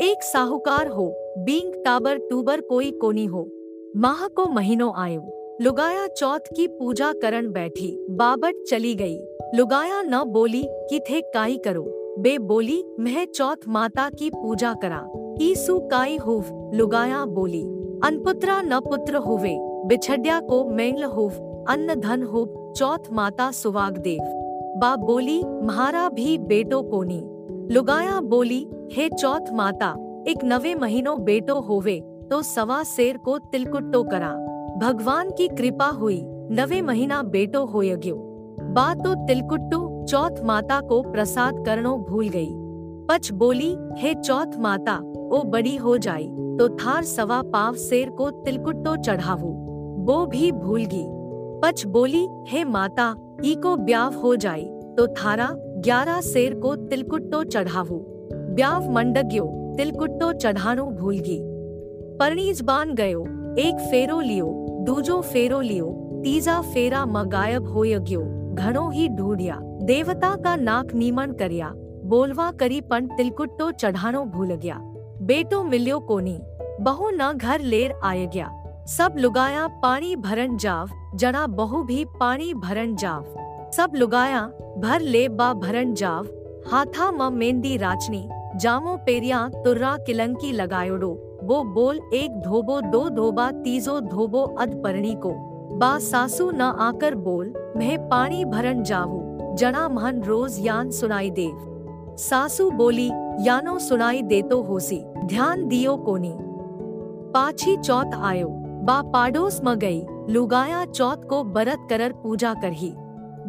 एक साहूकार हो, बींग टाबर टूबर कोई कोनी हो। माह को महीनों आयो। लुगाया चौथ की पूजा करण बैठी, बाबट चली गई। लुगाया न बोली कि थे काई करो। बे बोली मैं चौथ माता की पूजा करा। ईसु काई हुव, लुगाया बोली। अनपुत्रा न पुत्र हुवे, बिछड्या को मेंगल हुव। अन्न धन हुव, चौथ माता सुवाग देव। बा बोली, म्हारा भी बेटो कोनी। लुगाया बोली, हे चौथ माता, एक नवे महीनों बेटो होवे तो सवा शेर को तिलकुट्टो करा। भगवान की कृपा हुई, नवे महीना बेटो होयग्यो बा तो तिलकुट्टू, चौथ माता को प्रसाद करनो भूल गई। पच बोली, हे चौथ माता, ओ बड़ी हो जाई तो थार सवा पाव शेर को तिलकुट्टो चढ़ावू। वो भी भूल गई। पच बोली, हे माता, ई को ब्याव हो जाई तो थारा ग्यारह शेर को तिलकुट्टो चढ़ावू, ब्याव मंडग्यो, तिलकुट्टो चढ़ानो भूल गई परनीज बान गयो, एक फेरो लियो, दूजो फेरो लियो, तीजा फेरा म गायब हो होयग्यो, घणो ही ढूंढिया। देवता का नाक नीमन करिया, बोलवा करी पण तिलकुट्टो चढ़ानो भूल गया बेटो मिलियो कोनी, बहु न घर लेर आय गया सब लुगाया पानी भरन जाव, जना बहु भी पानी भरन जाव। सब लुगाया भर ले बा भरण जाव। हाथा म मेंदी राचनी, जामो पेरिया तुर्रा किलंकी लगायोडो। वो बोल एक धोबो, दो धोबा, तीजो धोबो अध परणी को। बा सासू न आकर बोल, मैं पानी भरण जावू, जना महन रोज यान सुनाई देव सासू बोली, यानो सुनाई देतो होसी, ध्यान दियो कोनी। पाछी चौथ आयो। बा पाडोस म गई, लुगाया चौथ को बरत करर पूजा करही।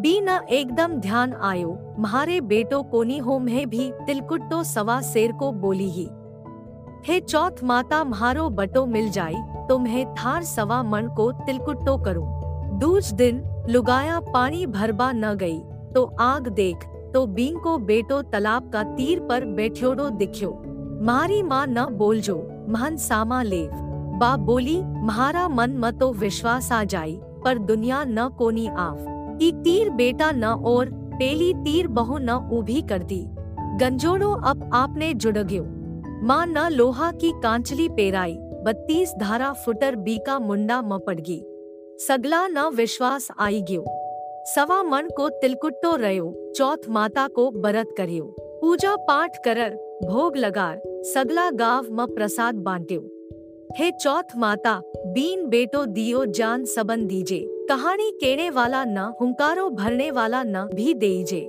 बी न एकदम ध्यान आयो म्हारे बेटो कोनी हो में भी तिलकुट्टो सवा शेर को बोली ही। हे चौथ माता म्हारो बटो मिल जाई तो मैं थार सवा मन को तिलकुट्टो करूँ। दूज दिन लुगाया पानी भरबा न गई तो आग देख तो बींग को बेटो तालाब का तीर पर बैठ्योडो दिख्यो। मारी माँ न बोल जो महन सामा लेव। बा बोली म्हारा मन मतो विश्वास आ जाई, पर दुनिया न कोनी आव। ई तीर बेटा न और पेली तीर बहु न उभी कर दी। गंजोड़ो, अब आपने जुड़ग्यो। माँ न लोहा की कांचली पेराई, बत्तीस धारा फुटर बीका मुंडा मपड़गी। सगला न विश्वास आई गयो। सवा मन को तिलकुट्टो रयो, चौथ माता को बरत करियो। पूजा पाठ करर, भोग लगार, सगला गाव म प्रसाद बांट्यो। हे चौथ माता बीन बेटो दियो जान सबन दीजे। कहानी केड़े वाला न, हुंकारो भरने वाला न भी देजे